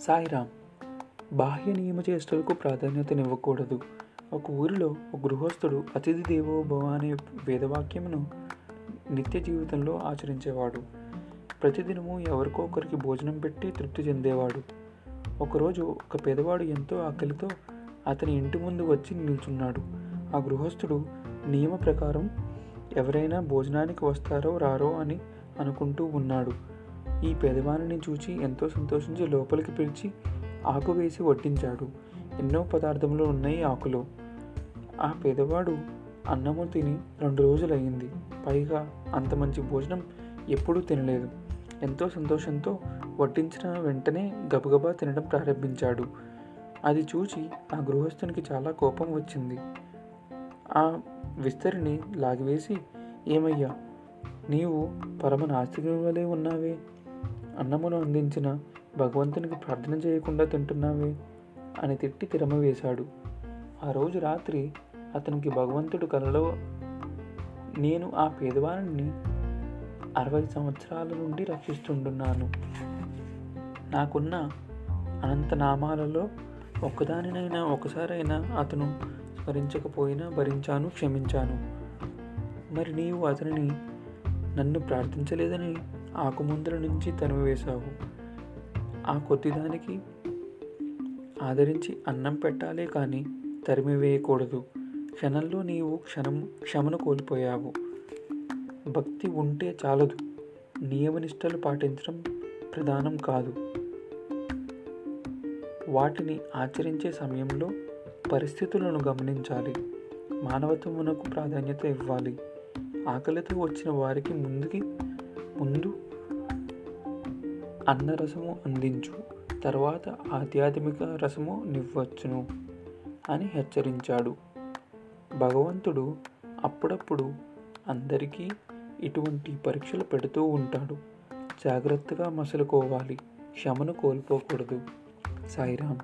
సాయిరామ్ బాహ్య నియమ చేష్టలకు ప్రాధాన్యతనివ్వకూడదు. ఒక ఊరిలో ఒక గృహస్థుడు అతిథి దేవోభవ అనే వేదవాక్యమును నిత్య జీవితంలో ఆచరించేవాడు. ప్రతిదినము ఎవరికో ఒకరికి భోజనం పెట్టి తృప్తి చెందేవాడు. ఒకరోజు ఒక పేదవాడు ఎంతో ఆకలితో అతని ఇంటి ముందు వచ్చి నిల్చున్నాడు. ఆ గృహస్థుడు నియమ ప్రకారం ఎవరైనా భోజనానికి వస్తారో రారో అని అనుకుంటూ ఉన్నాడు. ఈ పేదవాణిని చూచి ఎంతో సంతోషించి లోపలికి పిలిచి ఆకు వేసి వడ్డించాడు. ఎన్నో పదార్థములు ఉన్నాయి ఆకులో. ఆ పేదవాడు అన్నము తిని రెండు రోజులయ్యింది. పైగా అంత మంచి భోజనం ఎప్పుడూ తినలేదు. ఎంతో సంతోషంతో వడ్డించిన వెంటనే గబగబా తినడం ప్రారంభించాడు. అది చూచి ఆ గృహస్థునికి చాలా కోపం వచ్చింది. ఆ విస్తరిని లాగివేసి ఏమయ్యా నీవు పరమ నాస్తికుని వలె ఉన్నావే? అన్నమును అందించిన భగవంతునికి ప్రార్థన చేయకుండా తింటున్నావే అని తిట్టి తిరమ వేశాడు. ఆ రోజు రాత్రి అతనికి భగవంతుడు కలలో నేను ఆ పేదవాణ్ణి అరవై సంవత్సరాల నుండి రక్షిస్తుంటున్నాను. నాకున్న అనంత నామాలలో ఒక్కదానినైనా ఒకసారైనా అతను స్మరించకపోయినా భరించాను క్షమించాను. మరి నీవు అతనిని నన్ను ప్రార్థించలేదని ఆకుముందల నుంచి తనువు వేశావు. ఆ కొద్దిదానికి ఆదరించి అన్నం పెట్టాలే కానీ తరిమి వేయకూడదు. క్షణంలో నీవు క్షణం క్షమను కోల్పోయావు. భక్తి ఉంటే చాలదు. నియమనిష్టలు పాటించడం ప్రధానం కాదు. వాటిని ఆచరించే సమయంలో పరిస్థితులను గమనించాలి. మానవత్వమునకు ప్రాధాన్యత ఇవ్వాలి. ఆకలితో వచ్చిన వారికి ముందుకి ముందు అన్నరసము అందించు తర్వాత ఆధ్యాత్మిక రసము నివ్వచ్చును అని హెచ్చరించాడు. భగవంతుడు అప్పుడప్పుడు అందరికీ ఇటువంటి పరీక్షలు పెడుతూ ఉంటాడు. జాగ్రత్తగా మసలుకోవాలి క్షమను కోల్పోకూడదు. సాయిరామ్.